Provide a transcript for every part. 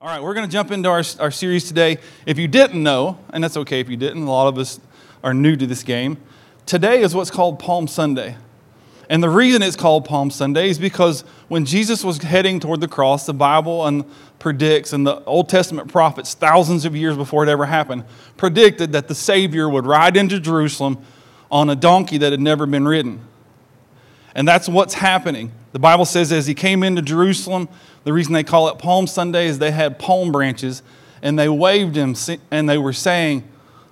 All right, we're going to jump into our, our series today. If you didn't know, and that's okay if you didn't, a lot of us are new to this game. Today is what's called Palm Sunday. And the reason it's called Palm Sunday is because when Jesus was heading toward the cross, the Bible and predicts, and the Old Testament prophets, thousands of years before it ever happened, predicted that the Savior would ride into Jerusalem on a donkey that had never been ridden. And that's what's happening. The Bible says as he came into Jerusalem, the reason they call it Palm Sunday is they had palm branches and they waved them and they were saying,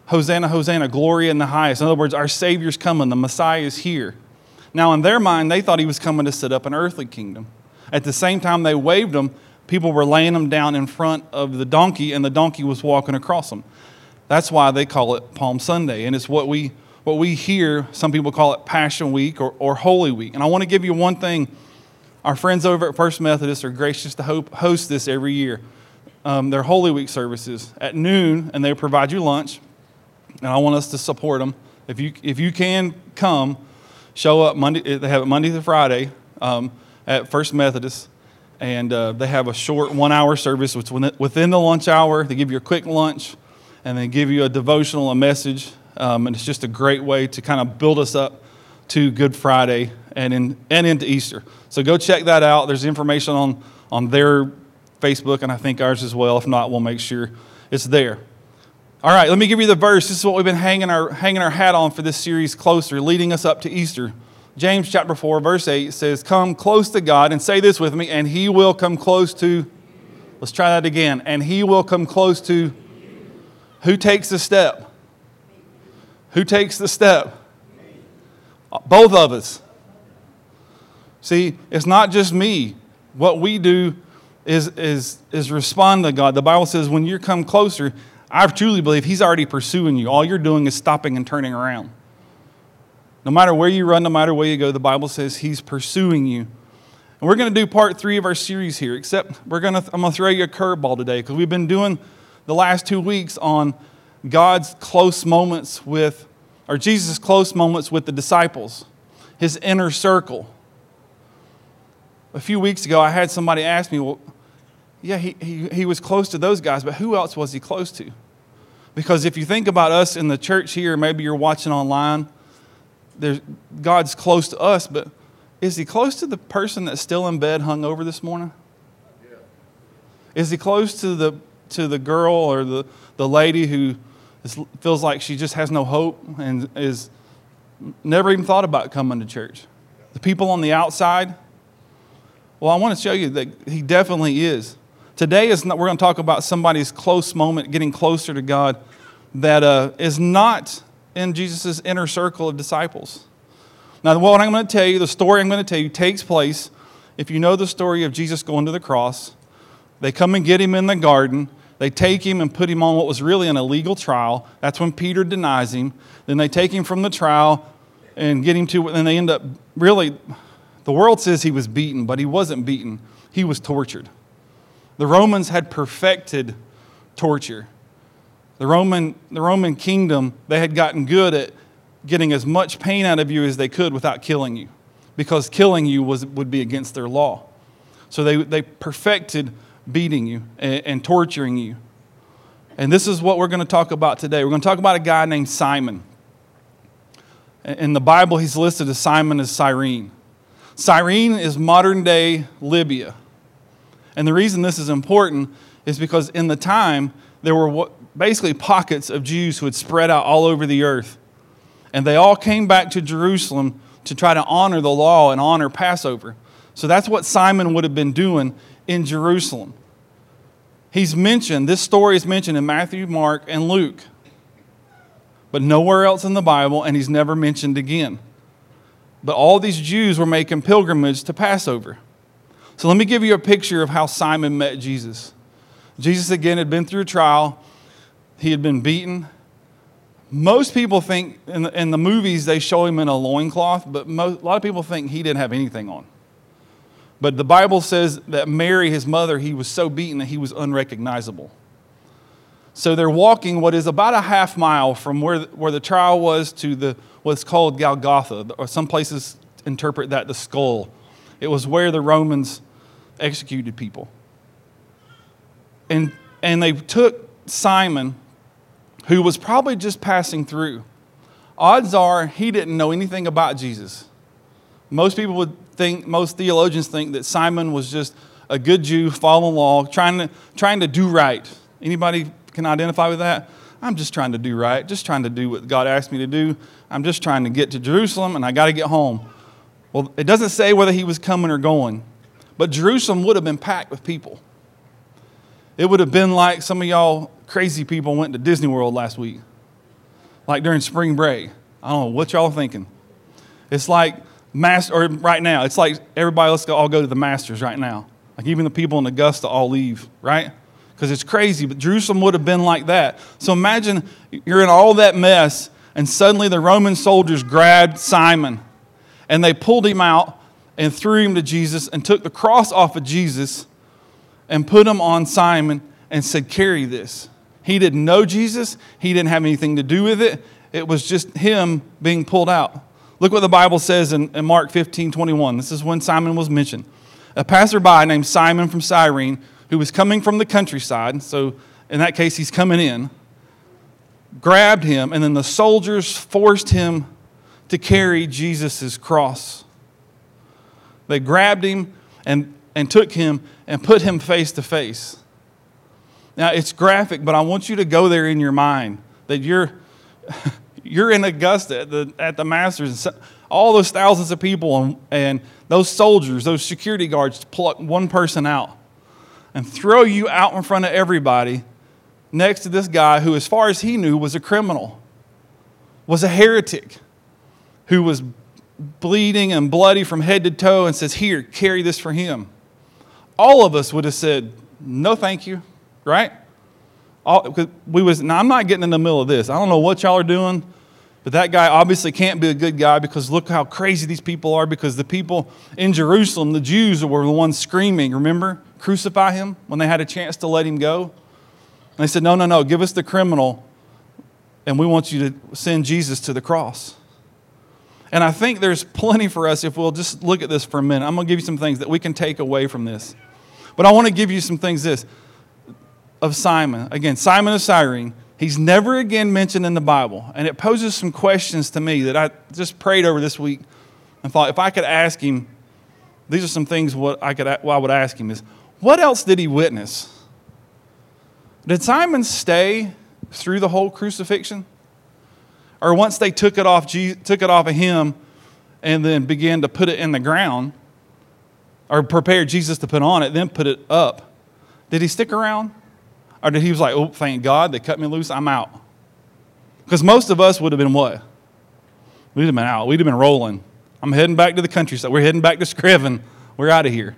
Hosanna, Hosanna, glory in the highest. In other words, our Savior's coming, the Messiah is here. Now, in their mind, they thought he was coming to set up an earthly kingdom. At the same time they waved them, people were laying them down in front of the donkey, and the donkey was walking across them. That's why they call it Palm Sunday, and it's what we what we hear. Some people call it Passion Week or, or Holy Week. And I want to give you one thing our friends over at First Methodist are gracious to host this every year. Um, their Holy Week services at noon, and they provide you lunch. And I want us to support them. If you, if you can come, show up Monday. They have it Monday through Friday um, at First Methodist, and uh, they have a short one-hour service, which within the lunch hour. They give you a quick lunch, and they give you a devotional, a message, um, and it's just a great way to kind of build us up to Good Friday and, in, and into Easter. So go check that out. There's information on, on their Facebook and I think ours as well. If not, we'll make sure it's there. All right, let me give you the verse. This is what we've been hanging our, hanging our hat on for this series closer, leading us up to Easter. James chapter 4, verse 8 says, Come close to God, and say this with me, and he will come close to. Let's try that again. And he will come close to. Who takes the step? Who takes the step? Both of us. See, it's not just me. What we do is, is, is respond to God. The Bible says when you come closer, I truly believe He's already pursuing you. All you're doing is stopping and turning around. No matter where you run, no matter where you go, the Bible says He's pursuing you. And we're going to do part three of our series here, except we're going to, I'm going to throw you a curveball today because we've been doing the last two weeks on God's close moments with, or Jesus' close moments with the disciples, His inner circle a few weeks ago, I had somebody ask me, well, yeah, he, he, he was close to those guys, but who else was he close to? Because if you think about us in the church here, maybe you're watching online, there's, God's close to us, but is he close to the person that's still in bed hung over this morning? Yeah. Is he close to the, to the girl or the, the lady who is, feels like she just has no hope and is never even thought about coming to church? The people on the outside, well, I want to show you that he definitely is. Today is not, we're going to talk about somebody's close moment, getting closer to God, that uh, is not in Jesus' inner circle of disciples. Now, what I'm going to tell you, the story I'm going to tell you, takes place. If you know the story of Jesus going to the cross, they come and get him in the garden. They take him and put him on what was really an illegal trial. That's when Peter denies him. Then they take him from the trial and get him to, and they end up really the world says he was beaten, but he wasn't beaten, he was tortured. The Romans had perfected torture. The Roman, the Roman kingdom, they had gotten good at getting as much pain out of you as they could without killing you, because killing you was, would be against their law. So they, they perfected beating you and, and torturing you. And this is what we're going to talk about today. We're going to talk about a guy named Simon. In the Bible, he's listed as Simon as Cyrene. Cyrene is modern day Libya. And the reason this is important is because in the time, there were basically pockets of Jews who had spread out all over the earth. And they all came back to Jerusalem to try to honor the law and honor Passover. So that's what Simon would have been doing in Jerusalem. He's mentioned, this story is mentioned in Matthew, Mark, and Luke, but nowhere else in the Bible, and he's never mentioned again. But all these Jews were making pilgrimage to Passover. So let me give you a picture of how Simon met Jesus. Jesus, again, had been through a trial, he had been beaten. Most people think in the, in the movies they show him in a loincloth, but most, a lot of people think he didn't have anything on. But the Bible says that Mary, his mother, he was so beaten that he was unrecognizable. So they're walking what is about a half mile from where, where the trial was to the what's called Golgotha, or some places interpret that the skull. It was where the Romans executed people. and, and they took Simon, who was probably just passing through. Odds are he didn't know anything about Jesus. Most people would think, most theologians think that Simon was just a good Jew following law, trying to, trying to do right. Anybody can identify with that? I'm just trying to do right, just trying to do what God asked me to do. I'm just trying to get to Jerusalem and I got to get home. Well, it doesn't say whether he was coming or going, but Jerusalem would have been packed with people. It would have been like some of y'all crazy people went to Disney World last week, like during spring break. I don't know what y'all thinking. It's like master, or right now, it's like everybody, let's go, all go to the Masters right now. Like even the people in Augusta all leave, right? Because it's crazy, but Jerusalem would have been like that. So imagine you're in all that mess, and suddenly the Roman soldiers grabbed Simon and they pulled him out and threw him to Jesus and took the cross off of Jesus and put him on Simon and said, Carry this. He didn't know Jesus, he didn't have anything to do with it. It was just him being pulled out. Look what the Bible says in, in Mark 15 21. This is when Simon was mentioned. A passerby named Simon from Cyrene, who was coming from the countryside, so in that case, he's coming in, grabbed him, and then the soldiers forced him to carry Jesus' cross. They grabbed him and, and took him and put him face to face. Now, it's graphic, but I want you to go there in your mind that you're, you're in Augusta at the, at the Masters, and all those thousands of people, and, and those soldiers, those security guards, pluck one person out and throw you out in front of everybody next to this guy who, as far as he knew, was a criminal, was a heretic who was bleeding and bloody from head to toe and says, Here, carry this for him. All of us would have said, No, thank you, right? All, we was, now, I'm not getting in the middle of this. I don't know what y'all are doing, but that guy obviously can't be a good guy because look how crazy these people are. Because the people in Jerusalem, the Jews, were the ones screaming, remember? Crucify him when they had a chance to let him go. And they said, No, no, no, give us the criminal, and we want you to send Jesus to the cross. And I think there's plenty for us if we'll just look at this for a minute. I'm going to give you some things that we can take away from this. But I want to give you some things this of Simon. Again, Simon of Cyrene. He's never again mentioned in the Bible. And it poses some questions to me that I just prayed over this week and thought if I could ask him, these are some things what I, could, what I would ask him is, what else did he witness? Did Simon stay through the whole crucifixion? or once they took it off, took it off of him and then began to put it in the ground, or prepared Jesus to put on it, then put it up, did he stick around? Or did he was like, oh, thank God, they cut me loose, I'm out? Because most of us would have been what? We'd have been out. We'd have been rolling. I'm heading back to the countryside. We're heading back to Screven. We're out of here.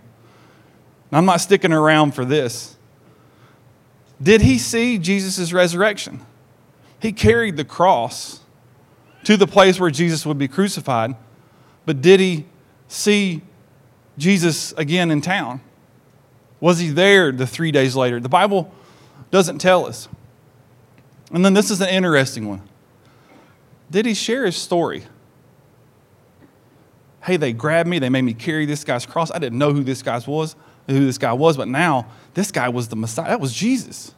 I'm not sticking around for this. Did he see Jesus' resurrection? He carried the cross to the place where Jesus would be crucified. But did he see Jesus again in town? Was he there the three days later? The Bible doesn't tell us. And then this is an interesting one. Did he share his story? Hey, they grabbed me, they made me carry this guy's cross. I didn't know who this guy was, who this guy was, but now this guy was the Messiah. That was Jesus.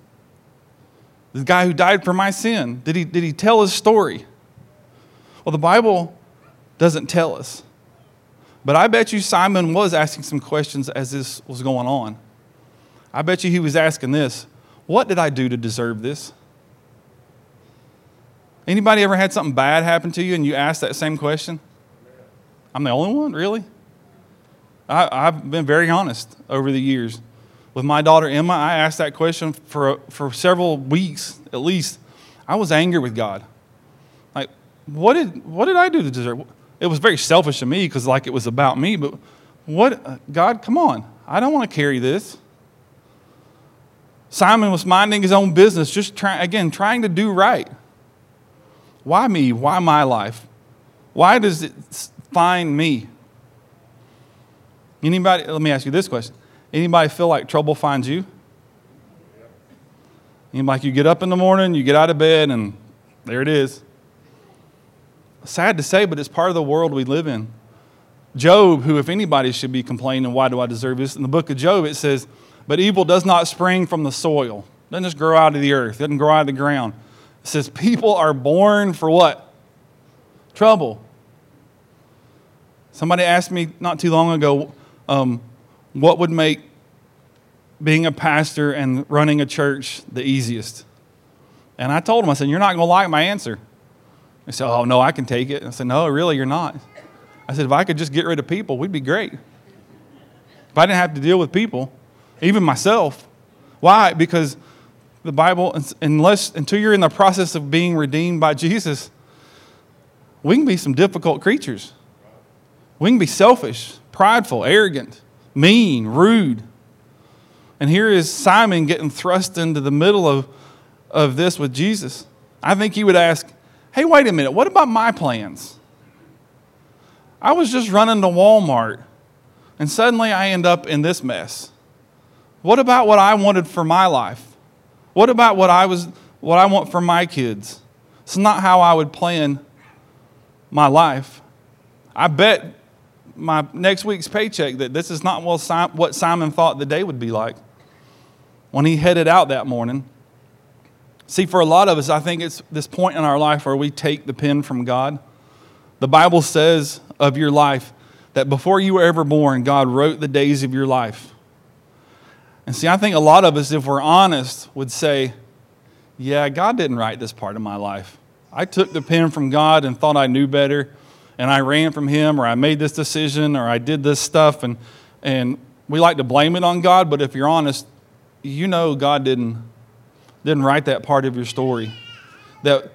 The guy who died for my sin. Did he, did he tell his story? Well, the Bible doesn't tell us. But I bet you Simon was asking some questions as this was going on. I bet you he was asking this What did I do to deserve this? Anybody ever had something bad happen to you and you asked that same question? I'm the only one, really? I, have been very honest over the years. With my daughter Emma, I asked that question for, for several weeks at least. I was angry with God Like, what did, what did I do to deserve? It was very selfish of me because like it was about me, but what, uh, God, come on. I don't want to carry this. Simon was minding his own business, just trying, again, trying to do right. Why me? Why my life? Why does it find me? Anybody, let me ask you this question. Anybody feel like trouble finds you? Anybody, like you get up in the morning, you get out of bed, and there it is. Sad to say, but it's part of the world we live in. Job, who, if anybody should be complaining, why do I deserve this? In the book of Job, it says, But evil does not spring from the soil, it doesn't just grow out of the earth, it doesn't grow out of the ground. It says people are born for what? Trouble. Somebody asked me not too long ago um, what would make being a pastor and running a church the easiest. And I told him, I said, You're not going to like my answer. They said, Oh, no, I can take it. I said, No, really, you're not. I said, If I could just get rid of people, we'd be great. If I didn't have to deal with people, even myself. Why? Because the Bible, unless until you're in the process of being redeemed by Jesus, we can be some difficult creatures. We can be selfish, prideful, arrogant, mean, rude. And here is Simon getting thrust into the middle of, of this with Jesus. I think he would ask, Hey, wait a minute, what about my plans? I was just running to Walmart, and suddenly I end up in this mess. What about what I wanted for my life? What about what I was what I want for my kids? It's not how I would plan my life. I bet my next week's paycheck that this is not what Simon thought the day would be like when he headed out that morning. See, for a lot of us, I think it's this point in our life where we take the pen from God. The Bible says of your life that before you were ever born, God wrote the days of your life. And see, I think a lot of us, if we're honest, would say, Yeah, God didn't write this part of my life. I took the pen from God and thought I knew better, and I ran from Him, or I made this decision, or I did this stuff. And, and we like to blame it on God, but if you're honest, you know God didn't, didn't write that part of your story. That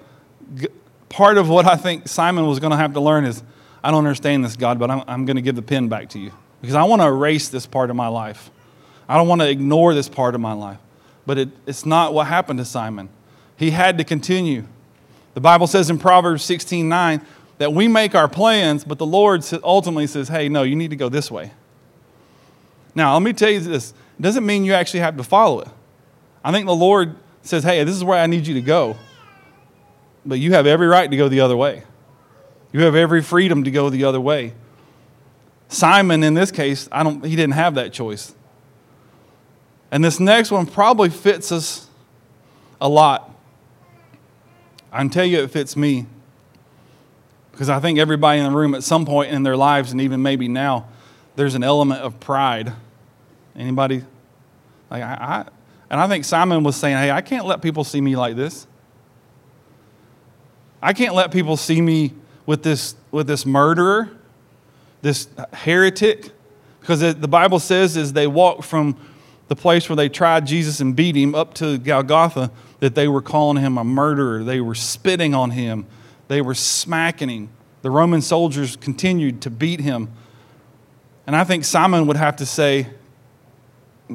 part of what I think Simon was going to have to learn is I don't understand this, God, but I'm, I'm going to give the pen back to you because I want to erase this part of my life. I don't want to ignore this part of my life. But it, it's not what happened to Simon. He had to continue. The Bible says in Proverbs 16 9 that we make our plans, but the Lord ultimately says, hey, no, you need to go this way. Now, let me tell you this it doesn't mean you actually have to follow it. I think the Lord says, hey, this is where I need you to go. But you have every right to go the other way. You have every freedom to go the other way. Simon, in this case, I don't, he didn't have that choice. And this next one probably fits us a lot. I can tell you it fits me. Because I think everybody in the room at some point in their lives, and even maybe now, there's an element of pride. Anybody? Like I, I, and I think Simon was saying, hey, I can't let people see me like this. I can't let people see me with this, with this murderer, this heretic, because the Bible says as they walked from the place where they tried Jesus and beat him up to Golgotha, that they were calling him a murderer. They were spitting on him. They were smacking him. The Roman soldiers continued to beat him. And I think Simon would have to say,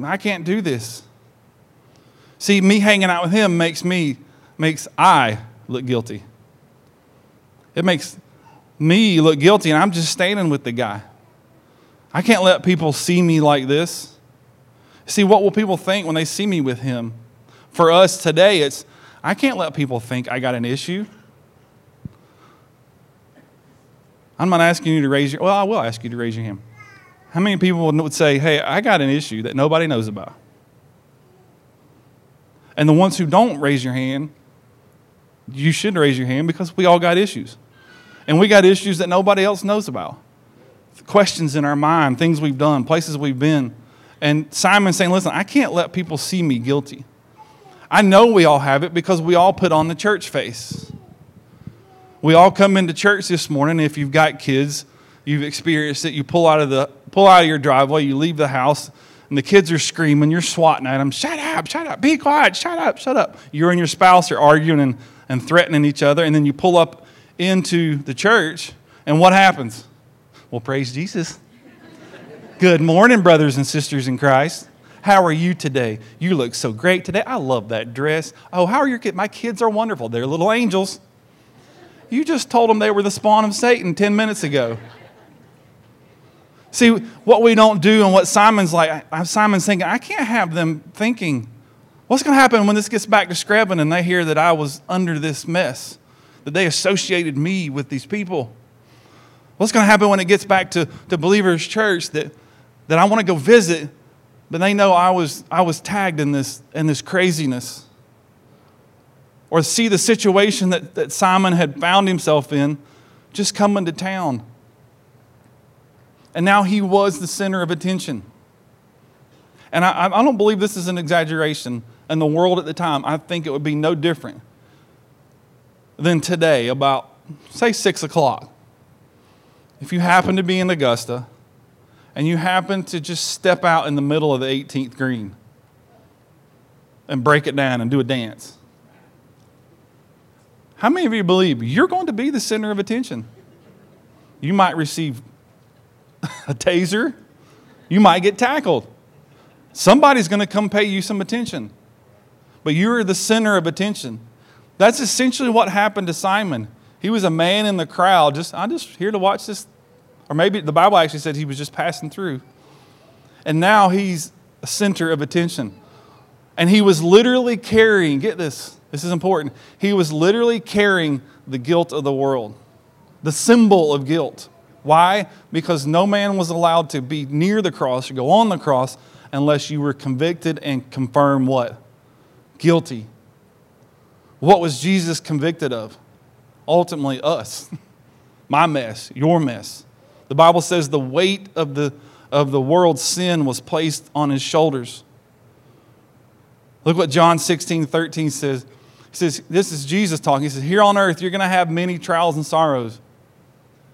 I can't do this. See, me hanging out with him makes me, makes I look guilty. It makes me look guilty, and I'm just standing with the guy. I can't let people see me like this. See, what will people think when they see me with him? For us today, it's I can't let people think I got an issue. I'm not asking you to raise your well, I will ask you to raise your hand. How many people would say, Hey, I got an issue that nobody knows about? And the ones who don't raise your hand, you should raise your hand because we all got issues. And we got issues that nobody else knows about. Questions in our mind, things we've done, places we've been. And Simon's saying, Listen, I can't let people see me guilty. I know we all have it because we all put on the church face. We all come into church this morning. If you've got kids, you've experienced it. You pull out of the pull out of your driveway, you leave the house, and the kids are screaming. You're swatting at them. Shut up! Shut up! Be quiet! Shut up! Shut up! You and your spouse are arguing and, and threatening each other, and then you pull up into the church, and what happens? Well, praise Jesus. Good morning, brothers and sisters in Christ. How are you today? You look so great today. I love that dress. Oh, how are your kids? My kids are wonderful. They're little angels. You just told them they were the spawn of Satan 10 minutes ago. See, what we don't do and what Simon's like, Simon's thinking, I can't have them thinking, what's going to happen when this gets back to Screven and they hear that I was under this mess? that they associated me with these people? What's going to happen when it gets back to, to Believers Church that, that I want to go visit, but they know I was, I was tagged in this, in this craziness. Or see the situation that, that Simon had found himself in just coming to town. And now he was the center of attention. And I, I don't believe this is an exaggeration. In the world at the time, I think it would be no different than today, about, say, 6 o'clock. If you happen to be in Augusta and you happen to just step out in the middle of the 18th green and break it down and do a dance, how many of you believe you're going to be the center of attention? You might receive a taser, you might get tackled. Somebody's going to come pay you some attention. But you're the center of attention. That's essentially what happened to Simon. He was a man in the crowd, just I'm just here to watch this. Or maybe the Bible actually said he was just passing through. And now he's a center of attention. And he was literally carrying, get this, this is important. He was literally carrying the guilt of the world, the symbol of guilt. Why? Because no man was allowed to be near the cross or go on the cross unless you were convicted and confirmed what? Guilty. What was Jesus convicted of? Ultimately, us. My mess, your mess. The Bible says the weight of the, of the world's sin was placed on his shoulders. Look what John 16, 13 says. Says, This is Jesus talking. He says, Here on earth, you're going to have many trials and sorrows.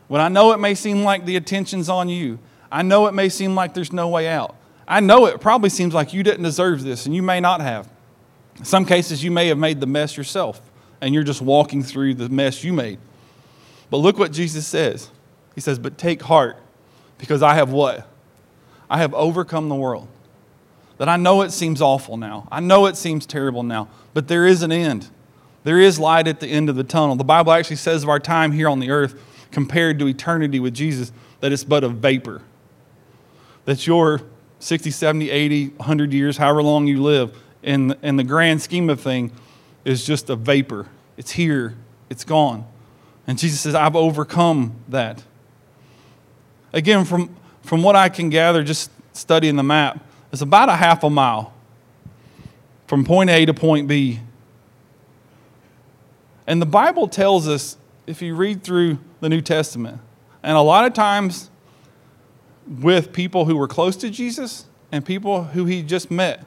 When I know it may seem like the attention's on you, I know it may seem like there's no way out. I know it probably seems like you didn't deserve this, and you may not have. In some cases, you may have made the mess yourself, and you're just walking through the mess you made. But look what Jesus says. He says, But take heart, because I have what? I have overcome the world. That I know it seems awful now. I know it seems terrible now, but there is an end. There is light at the end of the tunnel. The Bible actually says of our time here on the earth, compared to eternity with Jesus, that it's but a vapor. That your 60, 70, 80, 100 years, however long you live, in, in the grand scheme of thing, is just a vapor. It's here, it's gone. And Jesus says, I've overcome that. Again, from, from what I can gather, just studying the map, it's about a half a mile from point A to point B. And the Bible tells us, if you read through the New Testament, and a lot of times with people who were close to Jesus and people who he just met.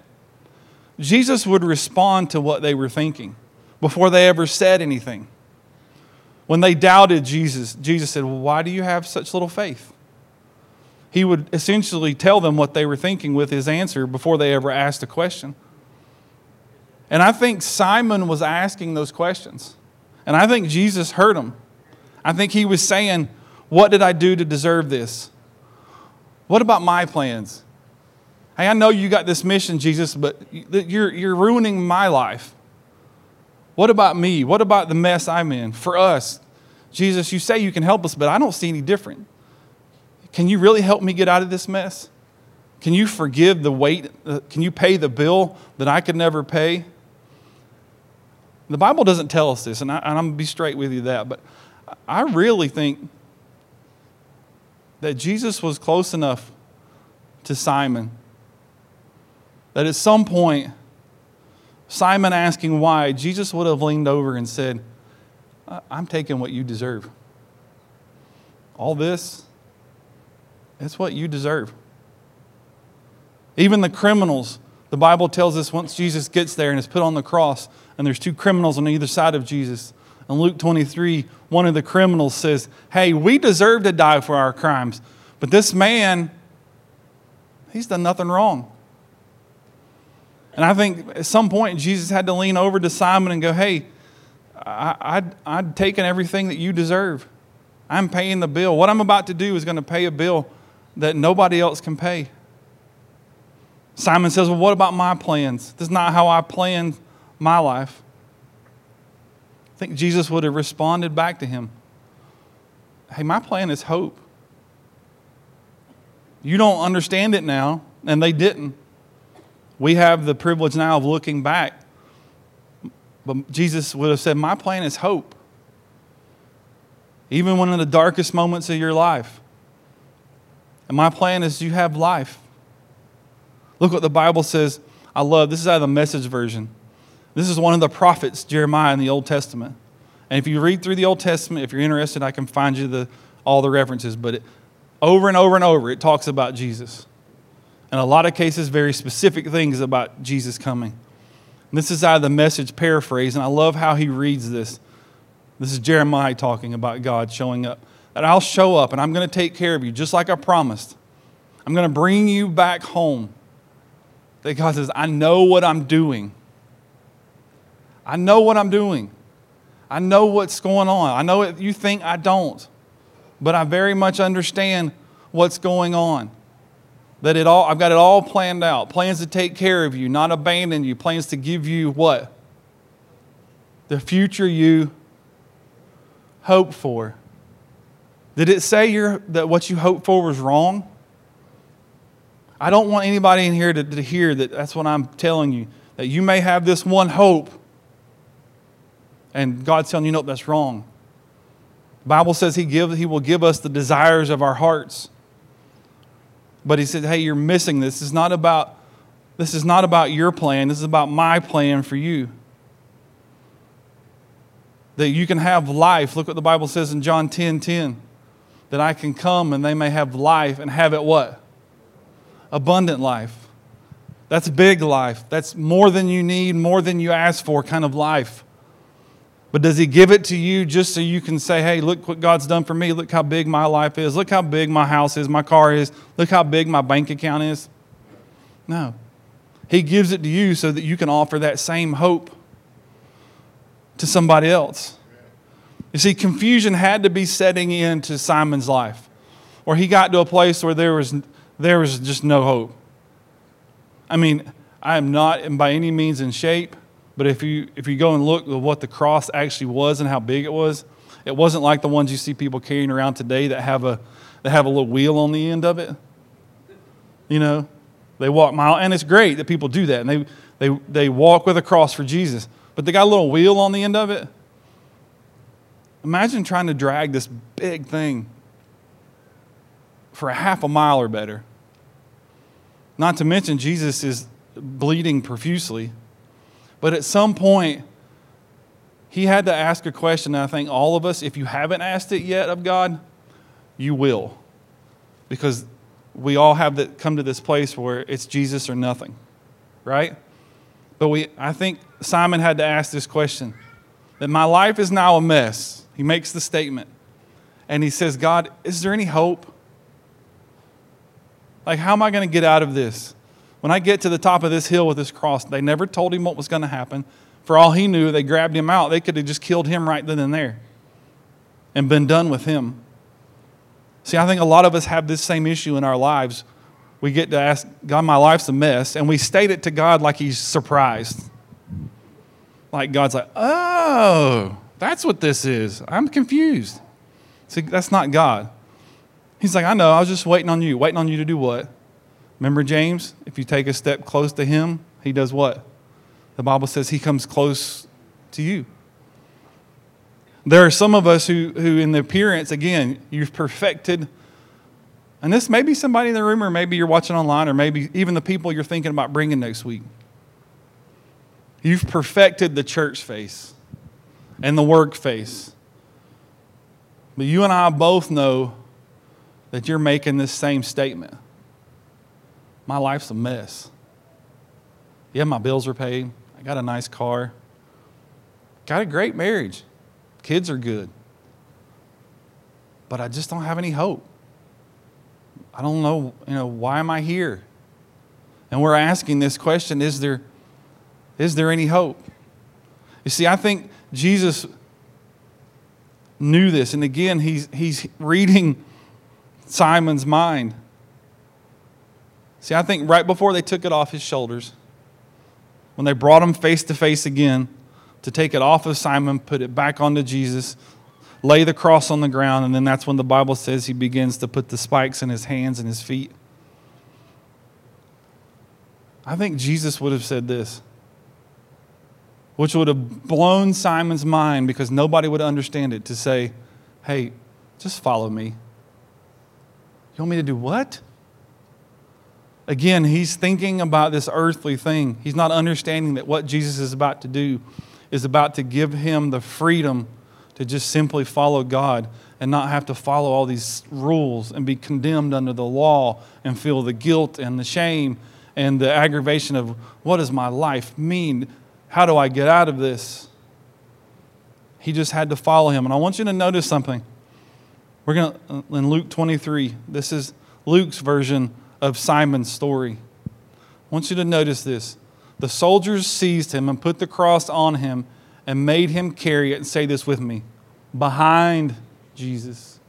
Jesus would respond to what they were thinking before they ever said anything. When they doubted Jesus, Jesus said, Well, why do you have such little faith? He would essentially tell them what they were thinking with his answer before they ever asked a question. And I think Simon was asking those questions. And I think Jesus heard him. I think he was saying, What did I do to deserve this? What about my plans? Hey, I know you got this mission, Jesus, but you're, you're ruining my life. What about me? What about the mess I'm in? For us, Jesus, you say you can help us, but I don't see any different. Can you really help me get out of this mess? Can you forgive the weight? Uh, can you pay the bill that I could never pay? The Bible doesn't tell us this, and, I, and I'm going to be straight with you that, but I really think that Jesus was close enough to Simon that at some point, Simon asking why, Jesus would have leaned over and said, I'm taking what you deserve. All this, it's what you deserve. Even the criminals, the Bible tells us once Jesus gets there and is put on the cross, and there's two criminals on either side of Jesus, in Luke 23, one of the criminals says, Hey, we deserve to die for our crimes, but this man, he's done nothing wrong. And I think at some point Jesus had to lean over to Simon and go, Hey, I, would I'd taken everything that you deserve. I'm paying the bill. What I'm about to do is going to pay a bill that nobody else can pay. Simon says, Well, what about my plans? This is not how I planned my life I think Jesus would have responded back to him Hey, my plan is hope. You don't understand it now, and they didn't. We have the privilege now of looking back. But Jesus would have said, My plan is hope. Even when in the darkest moments of your life. And my plan is you have life. Look what the Bible says. I love this is out of the message version. This is one of the prophets, Jeremiah, in the Old Testament. And if you read through the Old Testament, if you're interested, I can find you the, all the references. But it, over and over and over, it talks about Jesus. In a lot of cases, very specific things about Jesus coming. And this is out of the message paraphrase, and I love how he reads this. This is Jeremiah talking about God showing up. That I'll show up and I'm going to take care of you, just like I promised. I'm going to bring you back home. That God says, I know what I'm doing. I know what I'm doing. I know what's going on. I know it, you think I don't, but I very much understand what's going on. That it all, I've got it all planned out. Plans to take care of you, not abandon you. Plans to give you what? The future you hope for. Did it say that what you hoped for was wrong? I don't want anybody in here to, to hear that that's what I'm telling you. That you may have this one hope and God's telling you, no, that's wrong. The Bible says he, give, he will give us the desires of our hearts. But he said, hey, you're missing this. This is not about, this is not about your plan. This is about my plan for you. That you can have life. Look what the Bible says in John 10 10. That I can come and they may have life and have it what? Abundant life. That's big life. That's more than you need, more than you ask for kind of life. But does He give it to you just so you can say, hey, look what God's done for me. Look how big my life is. Look how big my house is, my car is. Look how big my bank account is? No. He gives it to you so that you can offer that same hope to somebody else. You see, confusion had to be setting into Simon's life, or he got to a place where there was, there was just no hope. I mean, I am not by any means in shape. But if you, if you go and look at what the cross actually was and how big it was, it wasn't like the ones you see people carrying around today that have a, that have a little wheel on the end of it. You know, they walk mile, and it's great that people do that. And they, they, they walk with a cross for Jesus. But they got a little wheel on the end of it. Imagine trying to drag this big thing for a half a mile or better. Not to mention, Jesus is bleeding profusely. But at some point, he had to ask a question. And I think all of us, if you haven't asked it yet of God, you will. Because we all have that come to this place where it's Jesus or nothing, right? But we, I think Simon had to ask this question that my life is now a mess. He makes the statement. And he says, God, is there any hope? Like, how am I going to get out of this? When I get to the top of this hill with this cross, they never told him what was going to happen. For all he knew, they grabbed him out. They could have just killed him right then and there and been done with him. See, I think a lot of us have this same issue in our lives. We get to ask, God, my life's a mess, and we state it to God like He's surprised. Like God's like, oh, that's what this is. I'm confused. See, that's not God. He's like, I know, I was just waiting on you. Waiting on you to do what? Remember James? If you take a step close to him, he does what? The Bible says he comes close to you. There are some of us who, who in the appearance, again, you've perfected. And this may be somebody in the room, or maybe you're watching online, or maybe even the people you're thinking about bringing next week. You've perfected the church face and the work face. But you and I both know that you're making this same statement. My life's a mess. Yeah, my bills are paid. I got a nice car. Got a great marriage. Kids are good. But I just don't have any hope. I don't know, you know, why am I here? And we're asking this question is there, is there any hope? You see, I think Jesus knew this. And again, he's, he's reading Simon's mind. See, I think right before they took it off his shoulders, when they brought him face to face again to take it off of Simon, put it back onto Jesus, lay the cross on the ground, and then that's when the Bible says he begins to put the spikes in his hands and his feet. I think Jesus would have said this, which would have blown Simon's mind because nobody would understand it to say, hey, just follow me. You want me to do what? Again, he's thinking about this earthly thing. He's not understanding that what Jesus is about to do is about to give him the freedom to just simply follow God and not have to follow all these rules and be condemned under the law and feel the guilt and the shame and the aggravation of what does my life mean? How do I get out of this? He just had to follow him. And I want you to notice something. We're going to, uh, in Luke 23, this is Luke's version of Simon's story. I want you to notice this. The soldiers seized him and put the cross on him and made him carry it. And say this with me behind Jesus.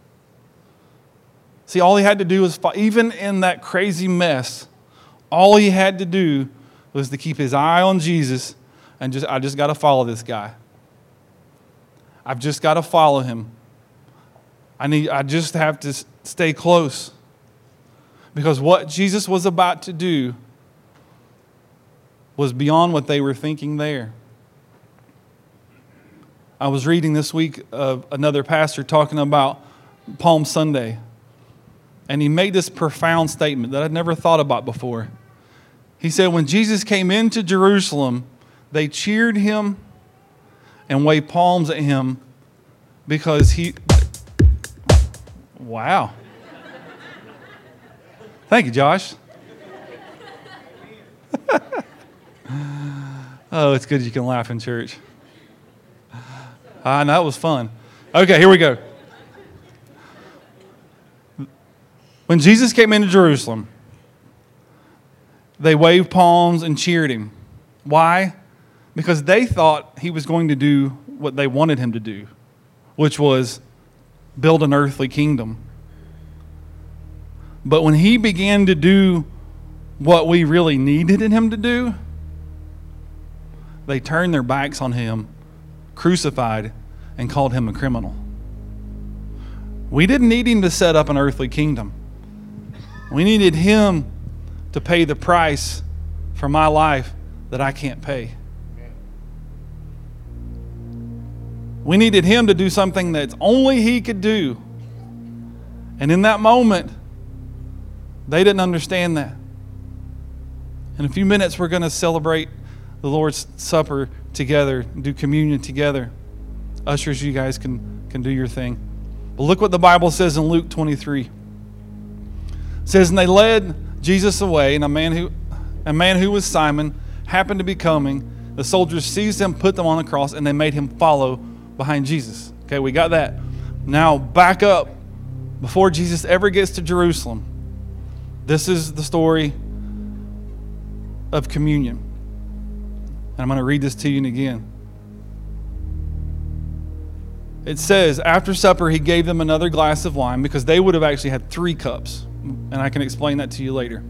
See, all he had to do was, even in that crazy mess, all he had to do was to keep his eye on Jesus and just, I just got to follow this guy. I've just got to follow him. I, need, I just have to stay close. Because what Jesus was about to do was beyond what they were thinking there. I was reading this week of another pastor talking about Palm Sunday, and he made this profound statement that I'd never thought about before. He said, When Jesus came into Jerusalem, they cheered him and waved palms at him because he. Wow. Thank you, Josh. oh, it's good you can laugh in church. Ah, know that was fun. Okay, here we go. When Jesus came into Jerusalem, they waved palms and cheered him. Why? Because they thought he was going to do what they wanted him to do, which was build an earthly kingdom. But when he began to do what we really needed him to do, they turned their backs on him, crucified, and called him a criminal. We didn't need him to set up an earthly kingdom. We needed him to pay the price for my life that I can't pay. We needed him to do something that only he could do. And in that moment, they didn't understand that. In a few minutes, we're going to celebrate the Lord's Supper together, do communion together. Ushers, you guys can, can do your thing. But look what the Bible says in Luke 23. It says, And they led Jesus away, and a man who a man who was Simon happened to be coming. The soldiers seized him, put them on the cross, and they made him follow behind Jesus. Okay, we got that. Now back up before Jesus ever gets to Jerusalem. This is the story of communion. And I'm going to read this to you again. It says, after supper, he gave them another glass of wine because they would have actually had three cups. And I can explain that to you later.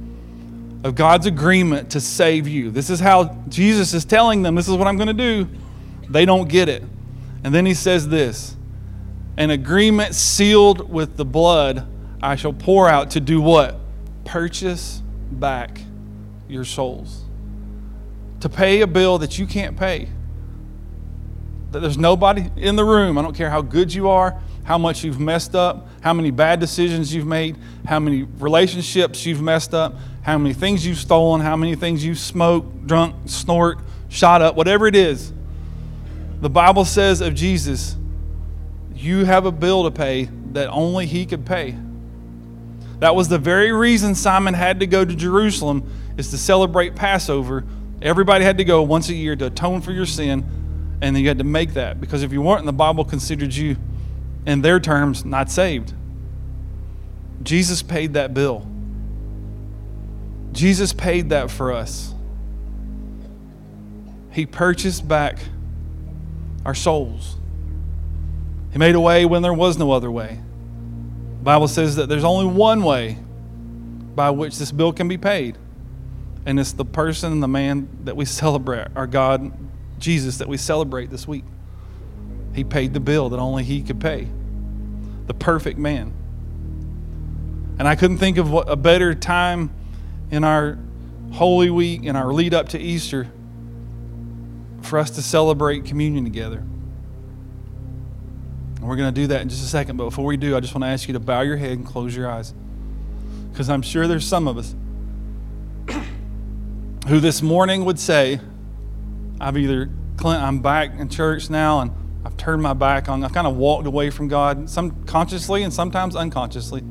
Of God's agreement to save you. This is how Jesus is telling them, this is what I'm going to do. They don't get it. And then he says this an agreement sealed with the blood I shall pour out to do what? Purchase back your souls. To pay a bill that you can't pay. That there's nobody in the room, I don't care how good you are, how much you've messed up, how many bad decisions you've made, how many relationships you've messed up, how many things you've stolen, how many things you've smoked, drunk, snort, shot up, whatever it is. The Bible says of Jesus, you have a bill to pay that only He could pay. That was the very reason Simon had to go to Jerusalem is to celebrate Passover. Everybody had to go once a year to atone for your sin, and you had to make that because if you weren't, the Bible considered you, in their terms, not saved. Jesus paid that bill. Jesus paid that for us. He purchased back our souls. He made a way when there was no other way. The Bible says that there's only one way by which this bill can be paid. And it's the person and the man that we celebrate, our God, Jesus, that we celebrate this week. He paid the bill that only He could pay. The perfect man. And I couldn't think of a better time in our Holy Week, in our lead up to Easter, for us to celebrate communion together. And we're going to do that in just a second. But before we do, I just want to ask you to bow your head and close your eyes. Because I'm sure there's some of us who this morning would say, I've either, Clint, I'm back in church now and I've turned my back on, I've kind of walked away from God, some consciously and sometimes unconsciously.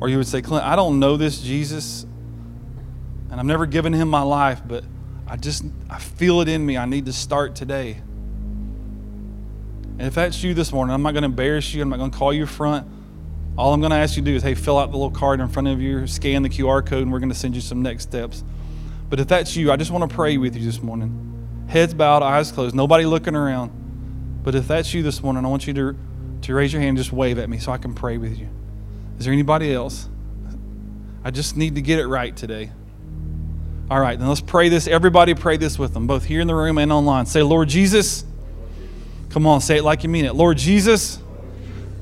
Or you would say, Clint, I don't know this Jesus and I've never given him my life, but I just, I feel it in me. I need to start today. And if that's you this morning, I'm not going to embarrass you. I'm not going to call you front. All I'm going to ask you to do is, hey, fill out the little card in front of you, scan the QR code, and we're going to send you some next steps. But if that's you, I just want to pray with you this morning. Heads bowed, eyes closed, nobody looking around. But if that's you this morning, I want you to, to raise your hand and just wave at me so I can pray with you. Is there anybody else? I just need to get it right today. All right, then let's pray this. Everybody pray this with them, both here in the room and online. Say, Lord Jesus, come on, say it like you mean it. Lord Jesus,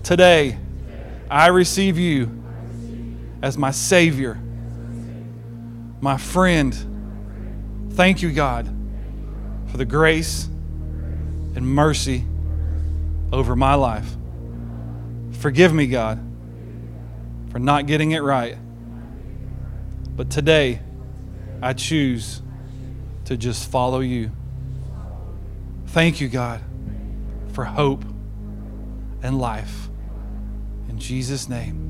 today I receive you as my Savior, my friend. Thank you, God, for the grace and mercy over my life. Forgive me, God, for not getting it right. But today, I choose to just follow you. Thank you, God, for hope and life. In Jesus' name.